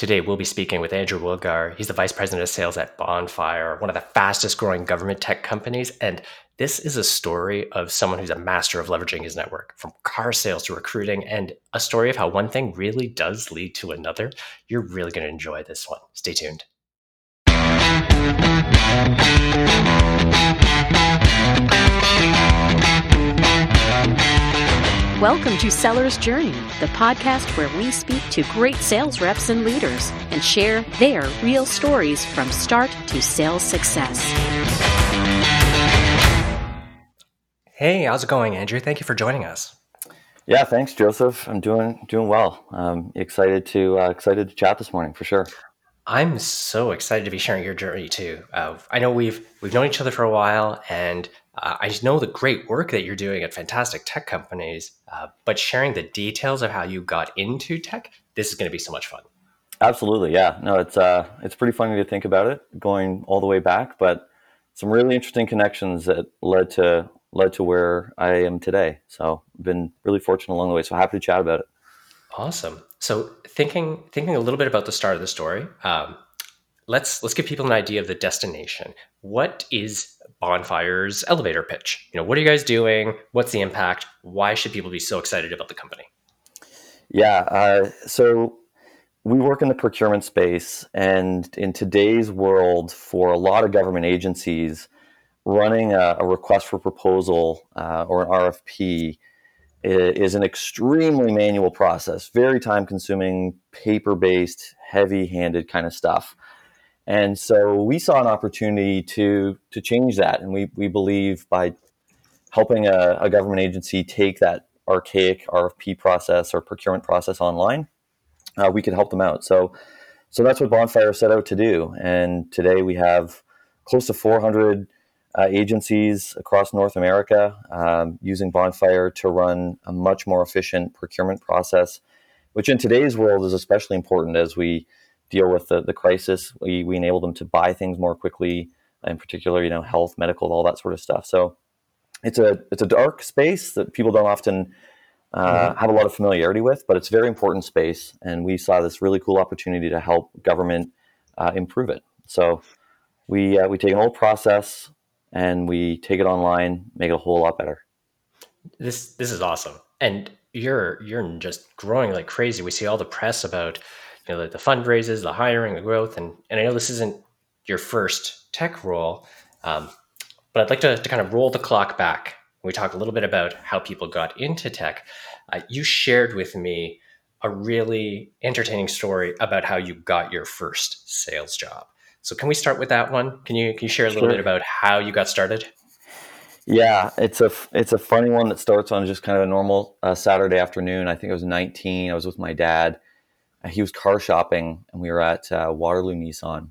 Today, we'll be speaking with Andrew Wilgar. He's the Vice President of Sales at Bonfire, one of the fastest growing government tech companies. And this is a story of someone who's a master of leveraging his network, from car sales to recruiting, and a story of how one thing really does lead to another. You're really going to enjoy this one. Stay tuned. Welcome to Seller's Journey, the podcast where we speak to great sales reps and leaders and share their real stories from start to sales success. Hey, how's it going, Andrew? Thank you for joining us. Yeah, thanks, Joseph. I'm doing doing well. Um, excited to uh, excited to chat this morning for sure. I'm so excited to be sharing your journey too. Uh, I know we've we've known each other for a while, and uh, I know the great work that you're doing at fantastic tech companies. Uh, but sharing the details of how you got into tech, this is going to be so much fun. Absolutely, yeah. No, it's uh, it's pretty funny to think about it going all the way back, but some really interesting connections that led to led to where I am today. So, been really fortunate along the way. So happy to chat about it. Awesome. So thinking thinking a little bit about the start of the story, um, let's let's give people an idea of the destination. What is Bonfire's elevator pitch? You know, what are you guys doing? What's the impact? Why should people be so excited about the company? Yeah. Uh, so we work in the procurement space, and in today's world, for a lot of government agencies, running a, a request for proposal uh, or an RFP is an extremely manual process, very time consuming, paper based, heavy handed kind of stuff. And so we saw an opportunity to, to change that. And we, we believe by helping a, a government agency take that archaic RFP process or procurement process online, uh, we could help them out. So, so that's what Bonfire set out to do. And today we have close to 400 uh, agencies across North America um, using Bonfire to run a much more efficient procurement process, which in today's world is especially important as we deal with the, the crisis. We, we enable them to buy things more quickly, in particular, you know, health, medical, all that sort of stuff. So it's a it's a dark space that people don't often uh, mm-hmm. have a lot of familiarity with, but it's a very important space, and we saw this really cool opportunity to help government uh, improve it. So we uh, we take an old process, and we take it online, make it a whole lot better. This this is awesome, and you're you're just growing like crazy. We see all the press about you know the, the fundraisers, the hiring, the growth, and and I know this isn't your first tech role, um, but I'd like to, to kind of roll the clock back. We talk a little bit about how people got into tech. Uh, you shared with me a really entertaining story about how you got your first sales job. So can we start with that one? Can you can you share a little sure. bit about how you got started? Yeah, it's a it's a funny one that starts on just kind of a normal uh, Saturday afternoon. I think I was 19. I was with my dad. Uh, he was car shopping, and we were at uh, Waterloo Nissan,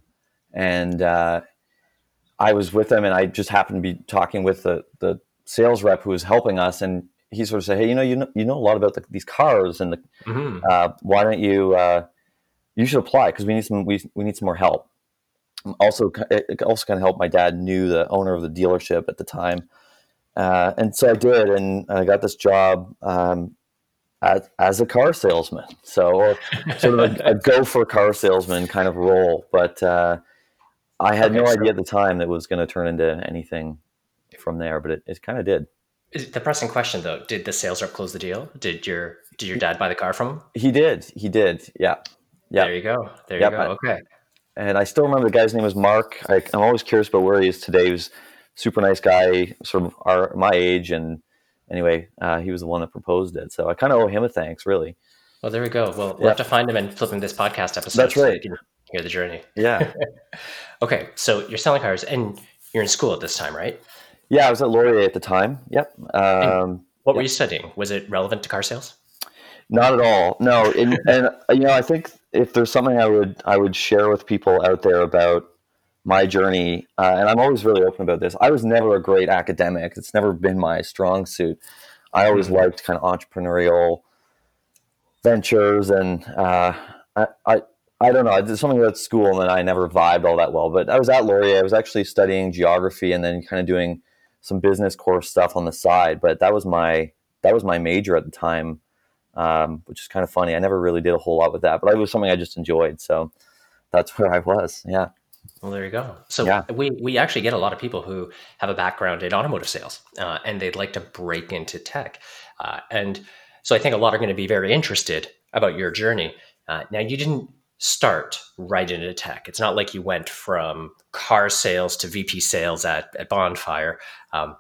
and uh, I was with him, and I just happened to be talking with the the sales rep who was helping us, and he sort of said, "Hey, you know, you know, you know a lot about the, these cars, and the, mm-hmm. Uh, why don't you uh, you should apply because we need some we, we need some more help." Also it also kind of helped my dad knew the owner of the dealership at the time. Uh, and so i did and i got this job um, as, as a car salesman. So sort of a, a, go for car salesman kind of role but uh, i had okay, no so idea at the time that it was going to turn into anything from there but it, it kind of did the pressing question though did the sales rep close the deal? Did your did your dad buy the car from him? He did. He did. Yeah. Yeah. There you go. There you go. Okay and I still remember the guy's name was Mark. I, am always curious about where he is today. He was super nice guy, sort of our my age, and anyway, uh, he was the one that proposed it. So I kind of owe him a thanks, really. Well, there we go. Well, we'll yeah. have to find him and flip him this podcast episode. That's right. So you can hear the journey. Yeah. okay, so you're selling cars, and you're in school at this time, right? Yeah, I was at Laurier at the time. Yep. Um, what were you studying? Was it relevant to car sales? Not at all. No, and, and you know, I think if there's something I would I would share with people out there about my journey, uh, and I'm always really open about this. I was never a great academic. It's never been my strong suit. I always mm-hmm. liked kind of entrepreneurial ventures, and uh, I, I I don't know. I did something about school, and then I never vibed all that well. But I was at Laurier. I was actually studying geography, and then kind of doing some business course stuff on the side. But that was my that was my major at the time um, which is kind of funny. I never really did a whole lot with that, but it was something I just enjoyed. So that's where I was. Yeah. Well, there you go. So Yeah. we we actually get a lot of people who have a background in automotive sales, uh, and they'd like to break into tech, uh, and so I think a lot are going to be very interested about your journey. Uh, now, you didn't start right into tech. It's not like you went from car sales to VP sales at at Bonfire. Um,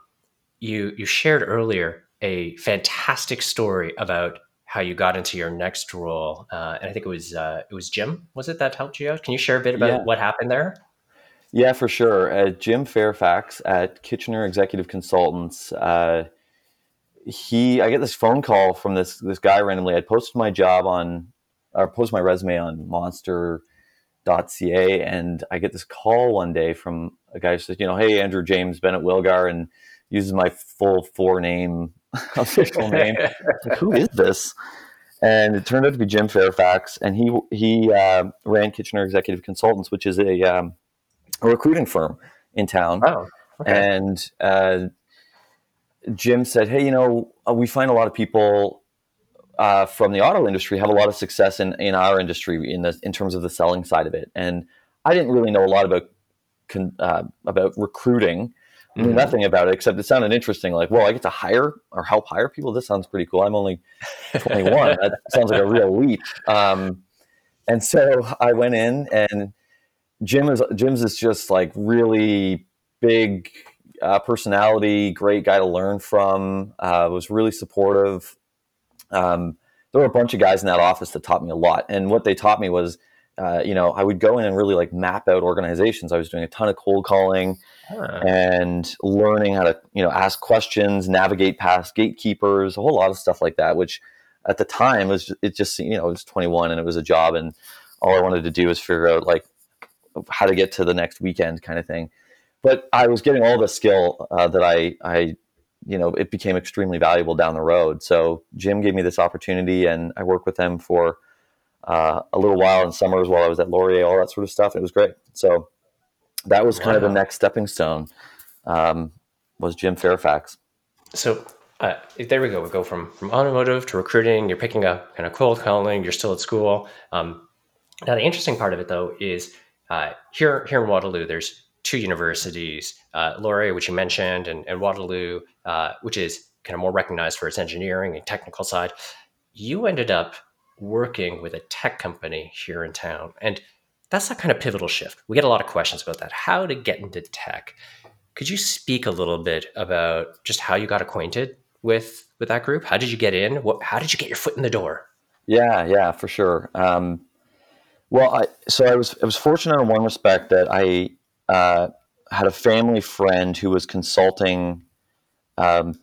you you shared earlier a fantastic story about how you got into your next role, uh, and I think it was uh, it was Jim. Was it that helped you out? Can you share a bit about Yeah. what happened there? Yeah, for sure. Uh, Jim Fairfax at Kitchener Executive Consultants. Uh, he, I get this phone call from this this guy randomly. I posted my job on, or posted my resume on Monster.ca, and I get this call one day from a guy who says, you know, hey, Andrew James Bennett Wilgar, and uses my full four name official name. like, who is this? And it turned out to be Jim Fairfax, and he he uh, ran Kitchener Executive Consultants, which is a um, a recruiting firm in town. Oh, okay. And uh, Jim said, "Hey, you know, uh, we find a lot of people uh, from the auto industry have a lot of success in, in our industry in the in terms of the selling side of it." And I didn't really know a lot about con, uh, about recruiting. Knew Mhm. nothing about it except it sounded interesting. Like, well, I get to hire or help hire people. This sounds pretty cool. I'm only 21. that sounds like a real leap. Um, and so I went in, and Jim is Jim's is just like really big uh, personality, great guy to learn from. Uh, was really supportive. Um, there were a bunch of guys in that office that taught me a lot, and what they taught me was. Uh, you know, I would go in and really like map out organizations. I was doing a ton of cold calling Ah, and learning how to you know ask questions navigate past gatekeepers a whole lot of stuff like that which at the time was it just you know it was 21 and it was a job and all i wanted to do was figure out like how to get to the next weekend kind of thing. But i was getting all the skill uh, that i i you know it became extremely valuable down the road. So jim gave me this opportunity and i worked with them for uh, a little while in summers while i was at laurier all that sort of stuff it was great so that was kind of the next stepping stone um, was jim fairfax so uh, there we go. We go from from automotive to recruiting. You're picking up kind of cold calling. You're still at school. Um, now the interesting part of it though is uh, here here in Waterloo, there's two universities, uh, Laurier, which you mentioned, and, and Waterloo, uh, which is kind of more recognized for its engineering and technical side. You ended up working with a tech company here in town, and that's a kind of pivotal shift. We get a lot of questions about that. How to get into tech? Could you speak a little bit about just how you got acquainted with with that group? How did you get in? What, how did you get your foot in the door? Yeah, yeah, for sure. Um, well, I, so I was I was fortunate in one respect that I uh, had a family friend who was consulting um,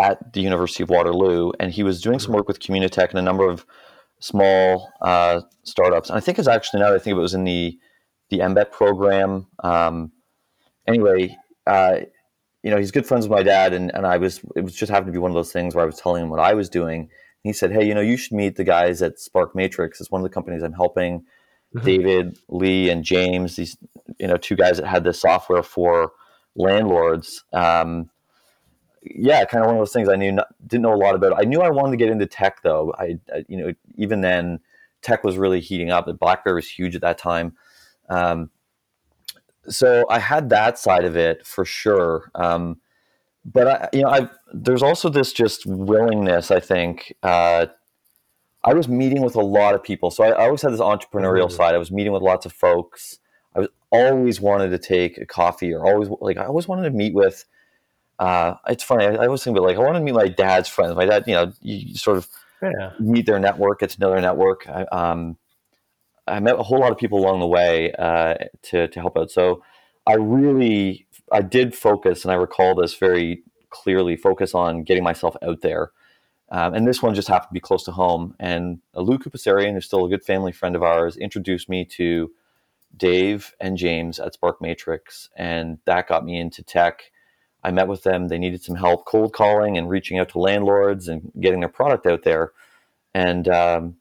at the University of Waterloo, and he was doing some work with Communitech and a number of small uh, startups. And I think it's actually now I think it was in the the MBET program. Um, anyway, uh, you know, he's good friends with my dad, and, and I was it was just happened to be one of those things where I was telling him what I was doing. And he said, "Hey, you know, you should meet the guys at Spark Matrix. It's one of the companies I'm helping. Mhm. David, Lee, and James. These, you know, two guys that had this software for landlords. Um, yeah, kind of one of those things I knew not, didn't know a lot about. I knew I wanted to get into tech, though. I, I you know, even then, tech was really heating up. The BlackBerry was huge at that time. Um, so I had that side of it for sure. Um, but I, you know, I there's also this just willingness. I think uh, I was meeting with a lot of people, so I, I always had this entrepreneurial Mhm. side. I was meeting with lots of folks. I was always wanted to take a coffee, or always like I always wanted to meet with. Uh, it's funny. I, I always think about like I want to meet my dad's friends. My dad, you know, you, sort of Yeah. meet their network, get to know their network. I, um, I met a whole lot of people along the way uh, to to help out. So I really I did focus, and I recall this very clearly. Focus on getting myself out there, um, and this one just happened to be close to home. And Lou Kupasarian, who's still a good family friend of ours, introduced me to Dave and James at Spark Matrix, and that got me into tech. I met with them. They needed some help cold calling and reaching out to landlords and getting their product out there, and um,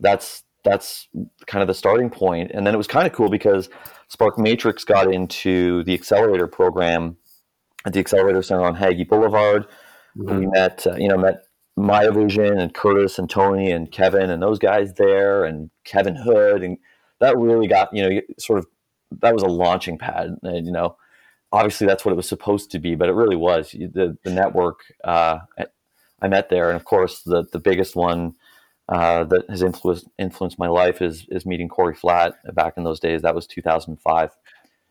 that's that's kind of the starting point. And then it was kind of cool because Spark Matrix got into the accelerator program at the Accelerator Center on Hagey Boulevard. We met, uh, you know, met MyoVision and Curtis and Tony and Kevin and those guys there and Kevin Hood and that really got you know sort of that was a launching pad and you know obviously that's what it was supposed to be but it really was the the network uh, I met there and of course the the biggest one uh, that has influenced influenced my life is is meeting Corey Flatt back in those days that was 2005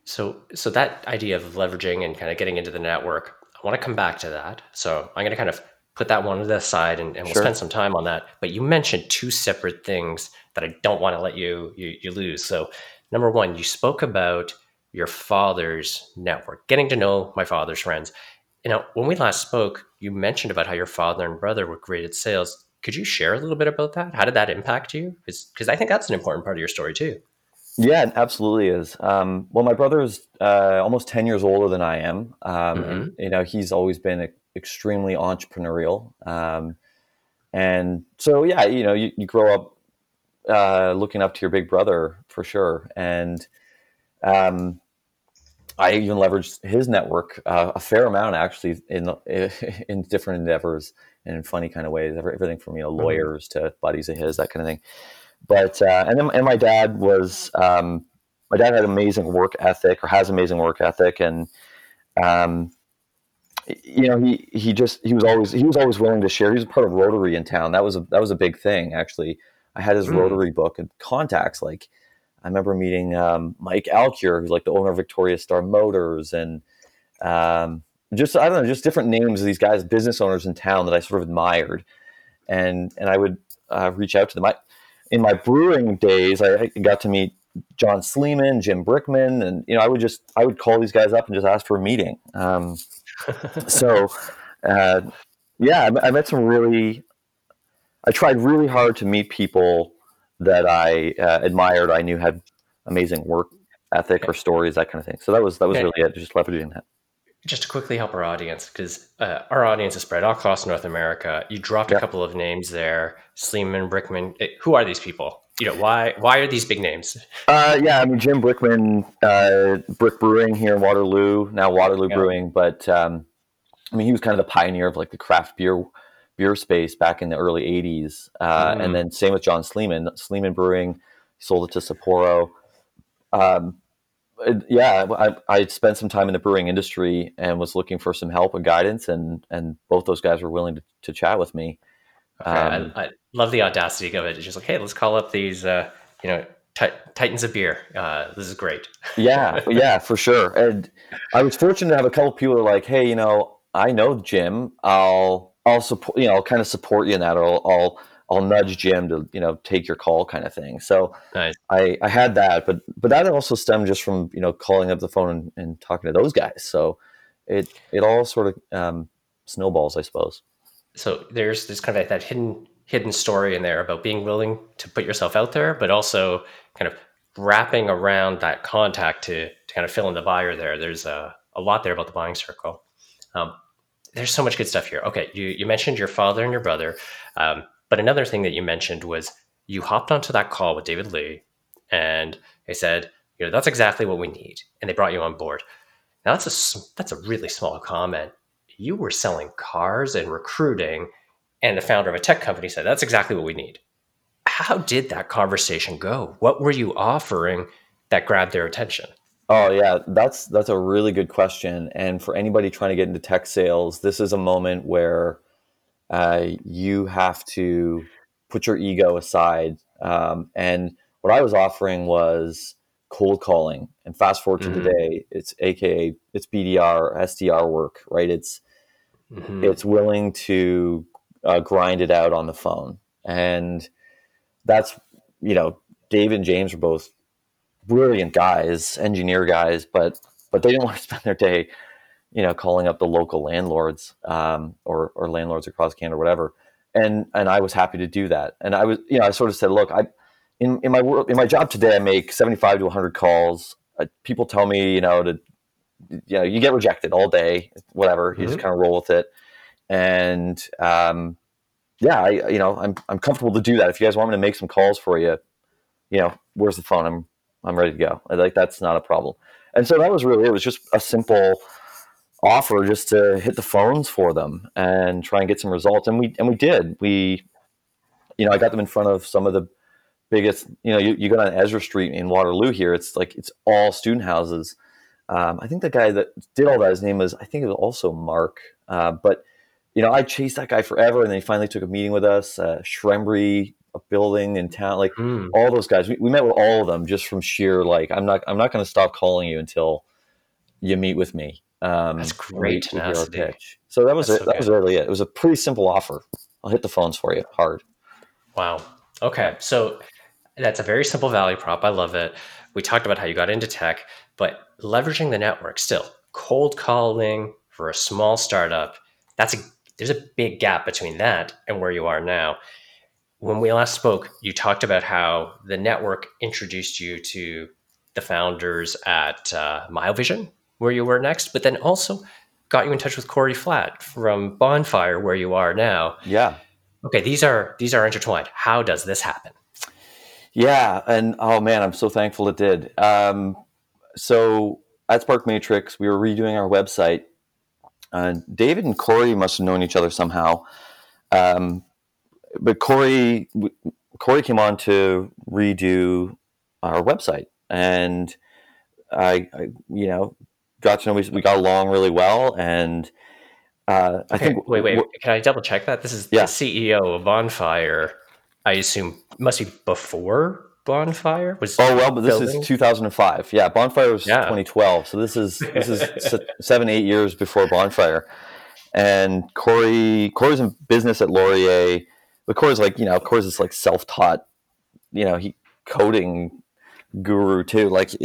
so so that idea of leveraging and kind of getting into the network I want to come back to that so I'm going to kind of put that one to the side and, and we'll sure. spend some time on that. But you mentioned two separate things that I don't want to let you, you, you lose. So number one, you spoke about your father's network, getting to know my father's friends. You know, when we last spoke, you mentioned about how your father and brother were great at sales. Could you share a little bit about that? How did that impact you? Because I think that's an important part of your story too. Yeah, it absolutely is. Um, well, my brother is uh, almost ten years older than I am. Um, mm-hmm. and, you know, he's always been extremely entrepreneurial. Um, and so, yeah, you know, you, you grow up uh, looking up to your big brother for sure. And um, I even leveraged his network uh, a fair amount actually in in different endeavors and in funny kind of ways. Everything from you know mm-hmm. lawyers to buddies of his, that kind of thing. But uh, and then and my dad was um, my dad had amazing work ethic or has amazing work ethic and um, you know, he he just he was always he was always willing to share. He was part of Rotary in town. That was a that was a big thing actually. I had his mm. Rotary book and contacts. Like I remember meeting um, Mike Alcure, who's like the owner of Victoria Star Motors, and um, just I don't know, just different names of these guys, business owners in town that I sort of admired, and and I would uh, reach out to them. I, in my brewing days, I got to meet John Sleeman, Jim Brickman, and you know I would just I would call these guys up and just ask for a meeting. Um, so, uh, yeah, I, I, met some really. I tried really hard to meet people that I uh, admired. I knew had amazing work ethic or stories, that kind of thing. So that was that was okay. really it. Just leveraging that. Just to quickly help our audience, because uh, our audience is spread all across North America. You dropped a couple of names there: Sleeman, Brickman. Eh, who are these people? you know why why are these big names uh, yeah i mean jim brickman uh, brick brewing here in waterloo now waterloo yeah. brewing but um, i mean he was kind of the pioneer of like the craft beer beer space back in the early 80s uh, mm. and then same with john sleeman sleeman brewing sold it to sapporo um, yeah I, I spent some time in the brewing industry and was looking for some help and guidance and and both those guys were willing to, to chat with me okay. um, I, I love the audacity of it. It's just like, hey, let's call up these, uh, you know, t- titans of beer. Uh, this is great. yeah, yeah, for sure. And I was fortunate to have a couple people that are like, hey, you know, I know Jim. I'll I'll support. You know, I'll kind of support you in that, or I'll, I'll I'll nudge Jim to you know take your call kind of thing. So nice. I I had that, but but that also stemmed just from you know calling up the phone and, and talking to those guys. So it it all sort of um, snowballs, I suppose. So there's this kind of that hidden hidden story in there about being willing to put yourself out there, but also kind of wrapping around that contact to, to kind of fill in the buyer there. There's a, a lot there about the buying circle. Um, there's so much good stuff here. Okay, you, you mentioned your father and your brother, um, but another thing that you mentioned was you hopped onto that call with David Lee and they said, you know, that's exactly what we need. And they brought you on board. Now that's a, that's a really small comment. You were selling cars and recruiting and the founder of a tech company said, That's exactly what we need. How did that conversation go? What were you offering that grabbed their attention? Oh yeah, that's that's a really good question. And for anybody trying to get into tech sales, this is a moment where uh, you have to put your ego aside. Um, and what I was offering was cold calling. And fast forward to mm-hmm. today, it's AKA it's BDR, SDR work, right? It's mm-hmm. it's willing to uh, grind it out on the phone. And that's, you know, Dave and James are both brilliant guys, engineer guys, but but they didn't want to spend their day, you know, calling up the local landlords um, or or landlords across Canada or whatever. And and I was happy to do that. And I was, you know, I sort of said, look, I in, in my world in my job today, I make seventy five to one hundred calls. Uh, people tell me, you know, to you know, you get rejected all day, whatever. You mm-hmm. just kind of roll with it and um, yeah, I you know I'm I'm comfortable to do that. If you guys want me to make some calls for you, you know, where's the phone? I'm I'm ready to go. Like that's not a problem. And so that was really it was just a simple offer just to hit the phones for them and try and get some results. And we and we did. We, you know, I got them in front of some of the biggest. You know, you, you go down Ezra Street in Waterloo here. It's like it's all student houses. Um, I think the guy that did all that, his name was I think it was also Mark. Uh, but you know, I chased that guy forever, and then he finally took a meeting with us. Uh, Shrembry, a building in town, like Mm. all those guys. We, we met with all of them just from sheer like I'm not I'm not going to stop calling you until you meet with me. Um, That's great we- we hear our tenacity. pitch. So that was That's it. so that was really it. It was a pretty simple offer. I'll hit the phones for you hard. Wow. Okay. So that's a very simple value prop. I love it. We talked about how you got into tech, but leveraging the network still, cold calling for a small startup, that's a there's a big gap between that and where you are now. When we last spoke, you talked about how the network introduced you to the founders at uh, MyoVision, where you were next, but then also got you in touch with Corey Flatt from Bonfire, where you are now. Yeah. Okay, these are these are intertwined. How does this happen? Yeah, and oh man, I'm so thankful it did. Um, so at Spark Matrix, we were redoing our website. Uh, David and Corey must have known each other somehow, um, but Corey Corey came on to redo our website, and I, I you know, got to know we, we got along really well, and uh, I Okay, think wait, wait. Can I double check that? This is Yeah. the CEO of Bonfire. I assume must be before Bonfire was. Oh well, but this building? is 2005. Yeah, Bonfire was Yeah. 2012. So this is this is seven eight years before Bonfire. And Corey Corey's in business at Laurier, but Corey's like you know Corey's this like self taught, you know he coding guru too. Like so,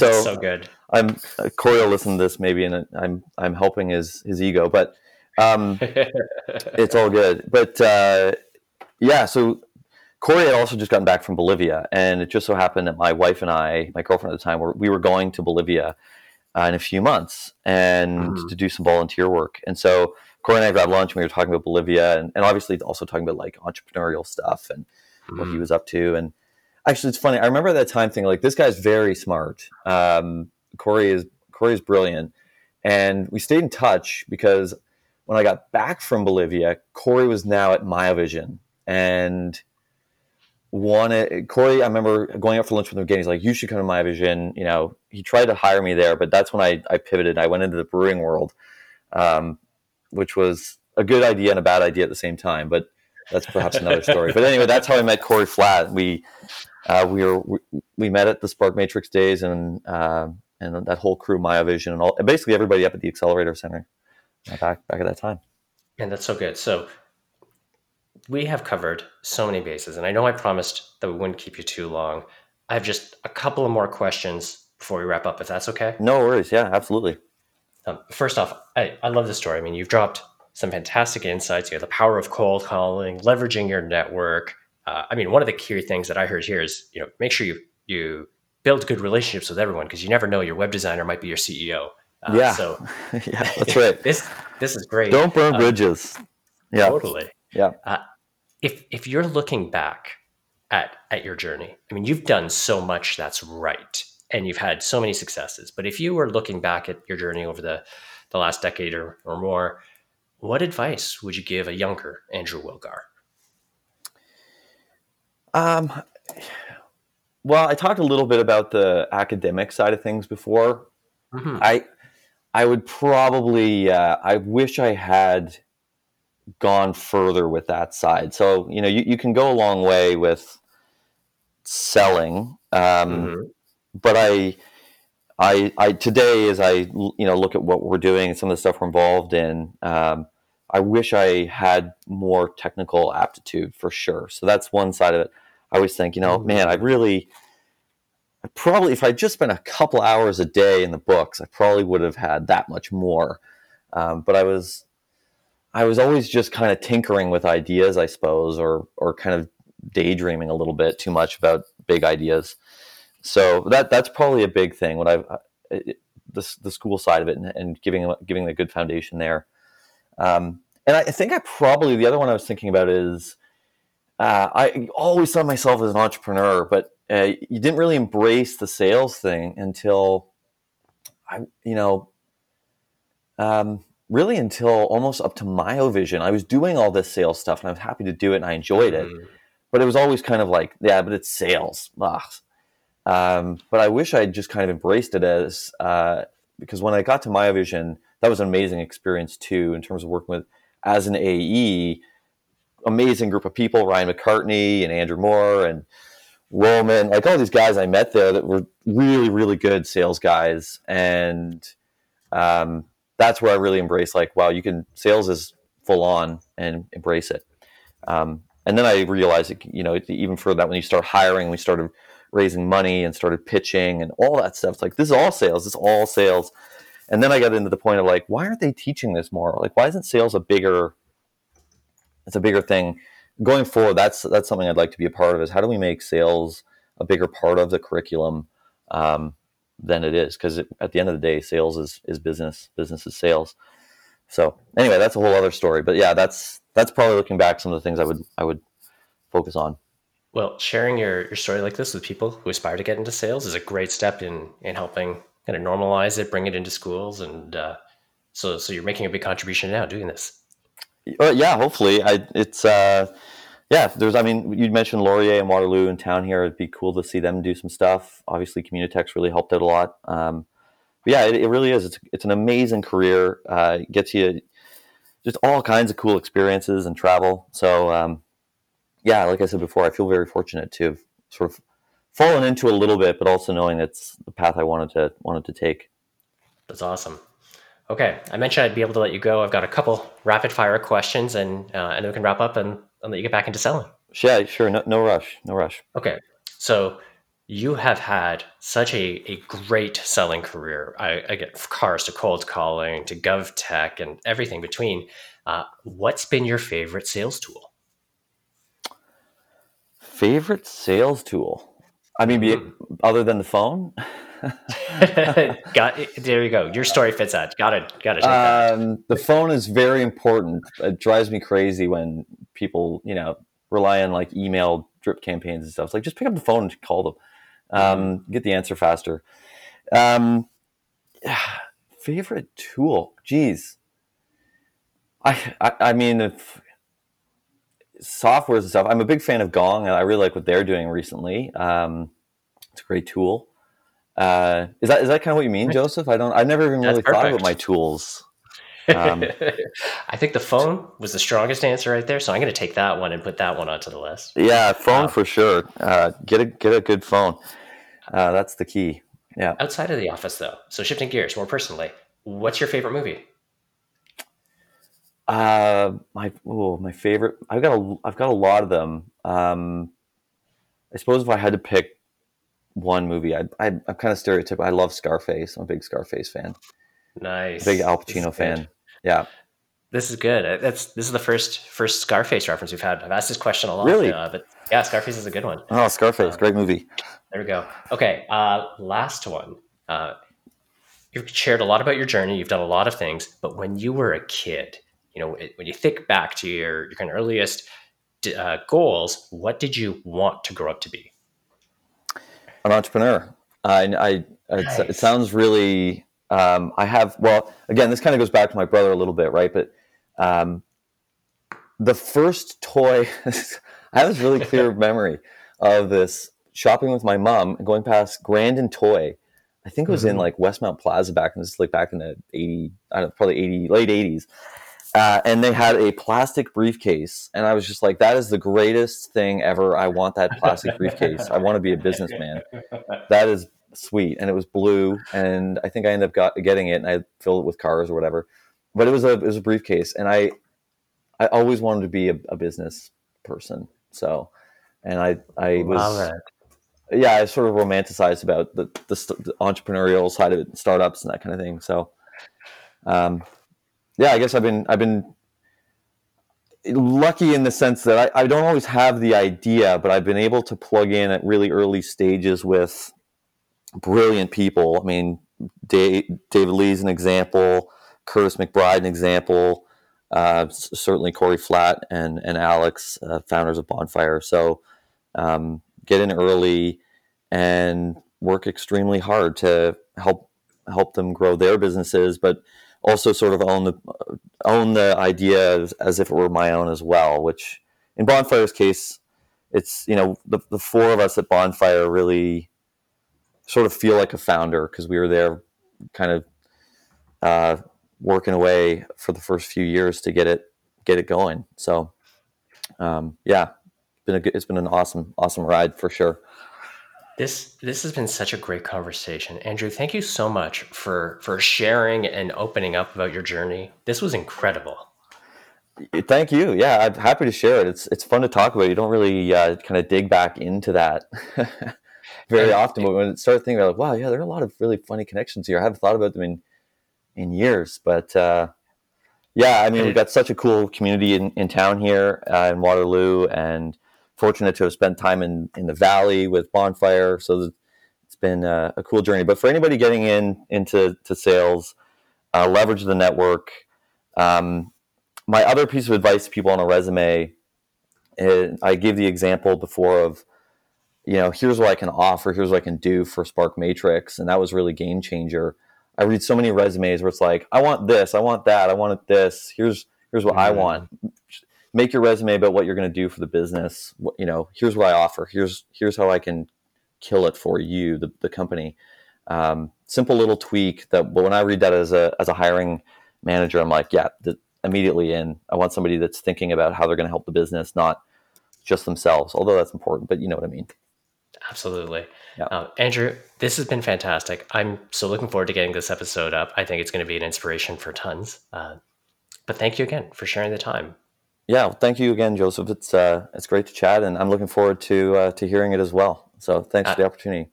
That's so good. I'm Corey will listen to this maybe, and I'm I'm helping his his ego, but um, it's all good. But uh, yeah, so Corey had also just gotten back from Bolivia, and it just so happened that my wife and I, my girlfriend at the time, were we were going to Bolivia uh, in a few months and Mhm. to do some volunteer work. And so Corey and I grabbed lunch, and we were talking about Bolivia, and, and obviously also talking about like entrepreneurial stuff and what he Mm. was up to. And actually, it's funny. I remember that time thinking like, this guy's very smart. Um, Corey is Corey is brilliant, and we stayed in touch because when I got back from Bolivia, Corey was now at MyoVision and wanted Corey. I remember going out for lunch with him again. He's like, "You should come to MyoVision." You know, he tried to hire me there, but that's when I I pivoted. I went into the brewing world, um, which was a good idea and a bad idea at the same time. But that's perhaps another story. But anyway, that's how I met Corey Flatt. We uh, we were we, we met at the Spark Matrix days and uh, and that whole crew, MyoVision, and all basically everybody up at the Accelerator Center uh, back back at that time. And that's so good. So we have covered so many bases, and I know I promised that we wouldn't keep you too long. I have just a couple of more questions before we wrap up, if that's okay. No worries. Yeah, absolutely. Um, first off, I, I love this story. I mean, you've dropped some fantastic insights. You have the power of cold calling, leveraging your network. Uh, I mean, one of the key things that I heard here is, you know, make sure you you build good relationships with everyone because you never know your web designer might be your CEO. Uh, Yeah. So yeah, that's right. this this is great. Don't burn Um, bridges. Yeah, Totally. yeah. Uh, if if you're looking back at at your journey, I mean, you've done so much that's right, and you've had so many successes. But if you were looking back at your journey over the the last decade or, or more, what advice would you give a younger Andrew Wilgar? Um, well, I talked a little bit about the academic side of things before. Mhm. I I would probably uh, I wish I had gone further with that side. So you know, you, you can go a long way with selling, um, Mhm. But I. I, I today as I you know look at what we're doing and some of the stuff we're involved in, um, I wish I had more technical aptitude for sure. So that's one side of it. I always think, you know, Mhm. man, I really, I probably if I just spent a couple hours a day in the books, I probably would have had that much more. Um, but I was, I was always just kind of tinkering with ideas, I suppose, or or kind of daydreaming a little bit too much about big ideas. So that that's probably a big thing. What I've uh, it, the the school side of it and, and giving giving a good foundation there. Um, and I think I probably the other one I was thinking about is uh, I always saw myself as an entrepreneur, but uh, you didn't really embrace the sales thing until I, you know, um, really until almost up to Myovision. I was doing all this sales stuff and I was happy to do it and I enjoyed it. Mm. But it was always kind of like, yeah, but it's sales. Ugh. Um, but I wish I just kind of embraced it as uh, because when I got to Myovision, that was an amazing experience too in terms of working with as an AE, amazing group of people, Ryan McCartney and Andrew Moore and Roman, like all these guys I met there that were really, really good sales guys. And um, that's where I really embraced like, wow, you can sales is full on and embrace it. Um, and then I realized, you know, even for that, when you start hiring, we started raising money and started pitching and all that stuff. It's like, this is all sales. It's all sales. And then I got into the point of like, why aren't they teaching this more? Like, why isn't sales a bigger, it's a bigger thing going forward? That's, that's something I'd like to be a part of is how do we make sales a bigger part of the curriculum? Um, than it is because at the end of the day sales is, is business business is sales so anyway that's a whole other story but yeah that's that's probably looking back some of the things i would i would focus on Well, sharing your, your story like this with people who aspire to get into sales is a great step in in helping kind of normalize it, bring it into schools, and uh, so so you're making a big contribution now doing this. Uh, yeah hopefully. I it's uh yeah there's i mean you mentioned laurier and waterloo in town here. It'd be cool to see them do some stuff. Obviously communitech really helped out a lot. Um but yeah it, it really is. It's, it's an amazing career. Uh gets you just all kinds of cool experiences and travel. So um yeah like i said before i feel very fortunate to have sort of fallen into a little bit but also knowing it's the path i wanted to wanted to take That's awesome. Okay, I mentioned I'd be able to let you go. I've got a couple rapid fire questions, and uh, and then we can wrap up and, and let you get back into selling. yeah sure no, no rush no rush Okay, so you have had such a, a great selling career. I, I get cars to cold calling to GovTech and everything between. Uh, what's been your favorite sales tool? Favorite sales tool i mean be, other than the phone got there you go. Your story fits that. Got it. Got it. Um, the phone is very important. It drives me crazy when people, you know, rely on like email drip campaigns and stuff. It's like just pick up the phone and call them. Um, get the answer faster. Um, favorite tool? Geez, I, I, I mean, if softwares and stuff. I'm a big fan of Gong, and I really like what they're doing recently. Um, it's a great tool. Uh, is that is that kind of what you mean, Joseph? I don't. I've never even That's really thought about my tools. Um, I think the phone was the strongest answer right there, so I'm going to take that one and put that one onto the list. Yeah, phone Wow. for sure. Uh, get a get a good phone. Uh, that's the key. Yeah. Outside of the office, though, so shifting gears more personally, what's your favorite movie? Uh, my oh, my favorite. I've got a I've got a lot of them. Um, I suppose if I had to pick one movie, I, I I'm kind of stereotypical. I love Scarface. I'm a big Scarface fan. Nice, Big Al Pacino good. fan. Yeah. This is good. That's this is the first first Scarface reference we've had. I've asked this question a lot, Really? uh, but yeah, Scarface is a good one. Oh, Scarface, Uh, great movie. There we go. Okay, uh, last one. Uh, you've shared a lot about your journey. You've done a lot of things, but when you were a kid, you know, it- when you think back to your your kind of earliest uh, goals, what did you want to grow up to be? An entrepreneur. I, I it's, it sounds really. Um, I have well, again, this kind of goes back to my brother a little bit, right? But um, the first toy, I have this really clear memory of this shopping with my mom and going past Grand and Toy. I think it was in Mhm. like Westmount Plaza back in this like back in the eighty, I don't know, probably eighty, late eighties. Uh, and they had a plastic briefcase, and I was just like, "That is the greatest thing ever! I want that plastic briefcase. I want to be a businessman." that is sweet and it was blue and i think i ended up got, getting it and i filled it with cars or whatever but it was a it was a briefcase and i i always wanted to be a, a business person so and i i was yeah i sort of romanticized about the, the, the entrepreneurial side of it startups and that kind of thing so um yeah i guess i've been i've been lucky in the sense that I, I don't always have the idea but i've been able to plug in at really early stages with brilliant people. I mean dave, david lee's an example curtis mcbride an example uh, certainly corey flatt and, and alex uh, founders of bonfire. So um, get in early and work extremely hard to help help them grow their businesses but also sort of own the own the idea as, as if it were my own as well. Which in Bonfire's case, it's you know the the four of us at Bonfire really sort of feel like a founder because we were there, kind of uh, working away for the first few years to get it get it going. So um, yeah, been a good, it's been an awesome awesome ride for sure. This this has been such a great conversation, Andrew. Thank you so much for for sharing and opening up about your journey. This was incredible. Thank you. Yeah, I'm happy to share it. It's it's fun to talk about. You don't really uh, kind of dig back into that very often, but when you start thinking about, like, wow, yeah, there are a lot of really funny connections here. I haven't thought about them in in years, but uh, yeah, I mean, we've got such a cool community in, in town here uh, in Waterloo, and fortunate to have spent time in, in the valley with Bonfire. So it's been a, a cool journey. But for anybody getting in into to sales, uh, leverage the network. Um, my other piece of advice to people on a resume, is, I gave the example before of, you know, here's what I can offer, here's what I can do for Spark Matrix, and that was really game changer. I read so many resumes where it's like, I want this, I want that, I want this. Here's here's what mm-hmm. I want make your resume about what you're going to do for the business. What, you know, here's what I offer. Here's here's how I can kill it for you, the, the company. Um, simple little tweak that. But when I read that as a as a hiring manager, I'm like, yeah, the, immediately in. I want somebody that's thinking about how they're going to help the business, not just themselves. Although that's important, but you know what I mean. Absolutely. Yeah. Uh, Andrew, this has been fantastic. I'm so looking forward to getting this episode up. I think it's going to be an inspiration for tons. Uh, but thank you again for sharing the time yeah, well, thank you again, Joseph. It's uh, it's great to chat, and I'm looking forward to uh, to hearing it as well. So thanks uh, for the opportunity.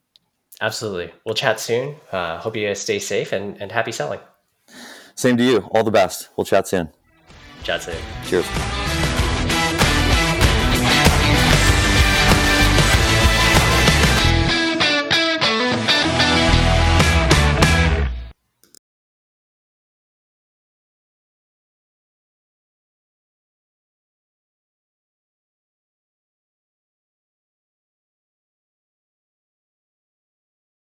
Absolutely. We'll chat soon. Uh, hope you guys stay safe and, and happy selling. Same to you. All the best. We'll chat soon. Chat soon. Cheers.